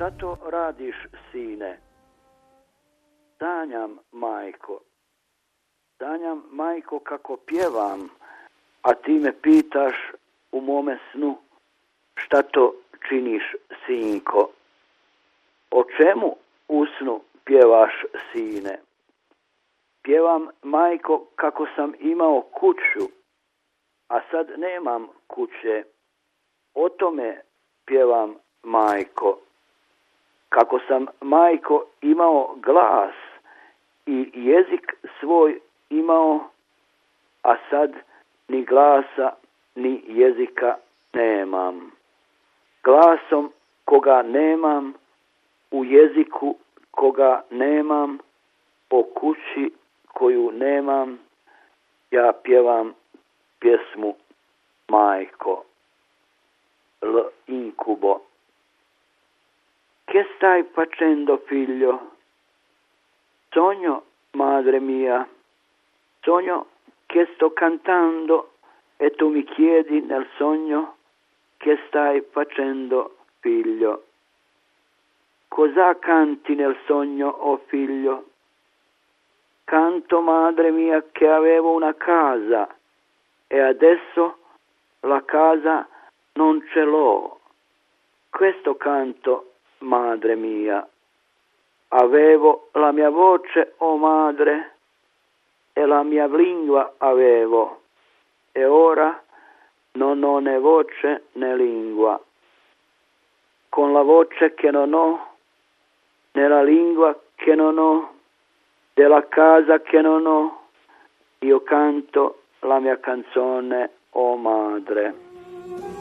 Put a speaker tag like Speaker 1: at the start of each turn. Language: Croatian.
Speaker 1: Šta to radiš, sine? Sanjam, majko. Sanjam, majko, kako pjevam, a ti me pitaš u mome snu šta to činiš, sinko. O čemu u snu pjevaš, sine? Pjevam, majko, kako sam imao kuću, a sad nemam kuće. O tome pjevam, majko. Kako sam, majko, imao glas i jezik svoj imao, a sad ni glasa, ni jezika nemam. Glasom koga nemam, u jeziku koga nemam, o kući koju nemam, ja pjevam pjesmu Majko. L incubo. Che stai facendo, figlio? Sogno, madre mia, sogno che sto cantando e tu mi chiedi nel sogno che stai facendo, figlio. Cosa canti nel sogno, o oh figlio? Canto, madre mia, che avevo una casa e adesso la casa non ce l'ho. Questo canto, madre mia. Avevo la mia voce, o oh madre, e la mia lingua avevo, e ora non ho né voce né lingua. Con la voce che non ho, nella lingua che non ho, della casa che non ho, io canto la mia canzone, o oh madre.